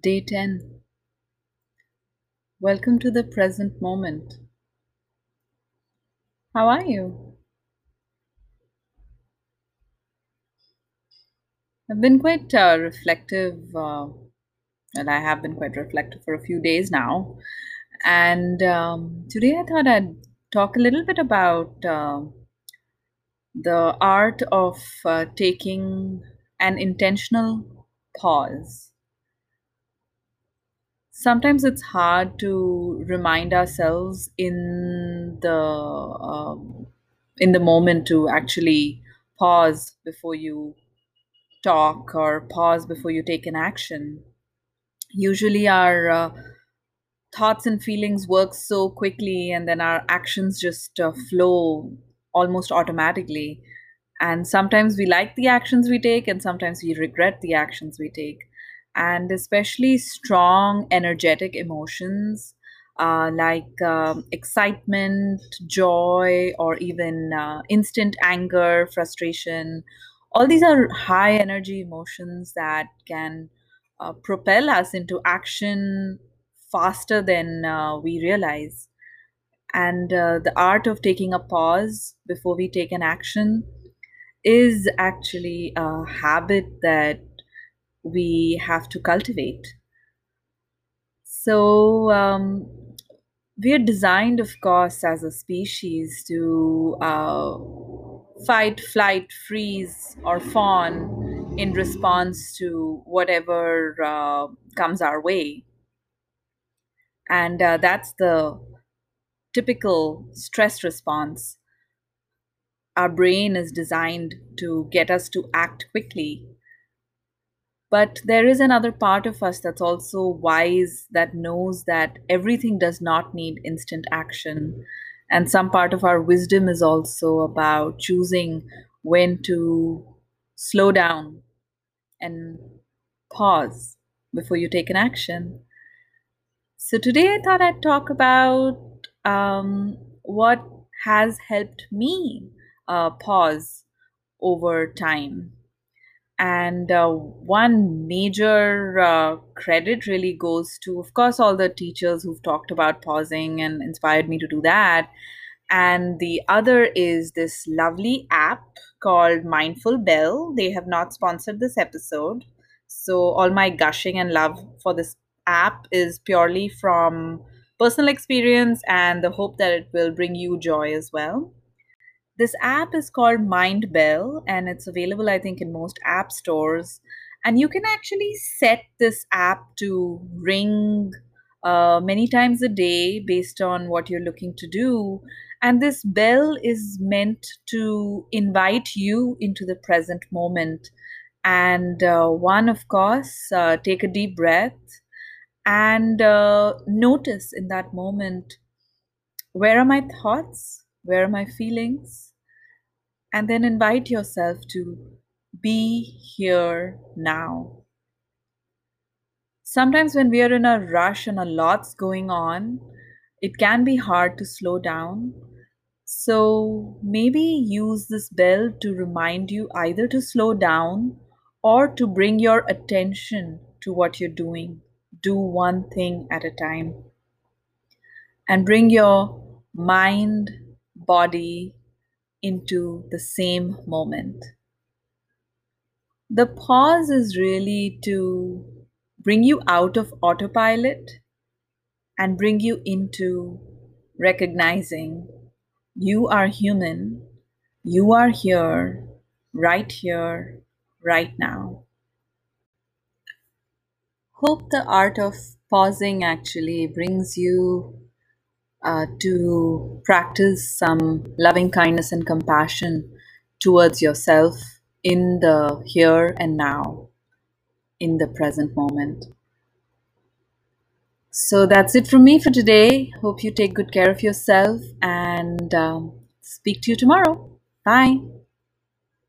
Day 10. Welcome to the present moment. How are you? I've been quite uh, reflective. Uh, well, I have been quite reflective for a few days now. And um, today I thought I'd talk a little bit about uh, the art of uh, taking an intentional pause sometimes it's hard to remind ourselves in the um, in the moment to actually pause before you talk or pause before you take an action. Usually our uh, thoughts and feelings work so quickly and then our actions just uh, flow almost automatically. And sometimes we like the actions we take and sometimes we regret the actions we take and especially strong energetic emotions uh, like um, excitement joy or even uh, instant anger frustration. All these are high energy emotions that can uh, propel us into action faster than uh, we realize. And uh, the art of taking a pause before we take an action is actually a habit that we have to cultivate. So, um, we are designed, of course, as a species to uh, fight, flight, freeze, or fawn in response to whatever uh, comes our way. And uh, that's the typical stress response. Our brain is designed to get us to act quickly but there is another part of us that's also wise, that knows that everything does not need instant action. And some part of our wisdom is also about choosing when to slow down and pause before you take an action. So, today I thought I'd talk about um, what has helped me uh, pause over time and uh, one major uh, credit really goes to, of course, all the teachers who've talked about pausing and inspired me to do that. And the other is this lovely app called Mindful Bell. They have not sponsored this episode. So, all my gushing and love for this app is purely from personal experience and the hope that it will bring you joy as well. This app is called Mindbell and it's available, I think, in most app stores. And you can actually set this app to ring uh, many times a day based on what you're looking to do. And this bell is meant to invite you into the present moment. And uh, one, of course, uh, take a deep breath and uh, notice in that moment where are my thoughts? Where are my feelings? And then invite yourself to be here now. Sometimes, when we are in a rush and a lot's going on, it can be hard to slow down. So, maybe use this bell to remind you either to slow down or to bring your attention to what you're doing. Do one thing at a time and bring your mind, body into the same moment. The pause is really to bring you out of autopilot and bring you into recognizing you are human, you are here, right here, right now. Hope the art of pausing actually brings you uh, to practice some loving kindness and compassion towards yourself in the here and now, in the present moment. So that's it from me for today. Hope you take good care of yourself and um, speak to you tomorrow. Bye.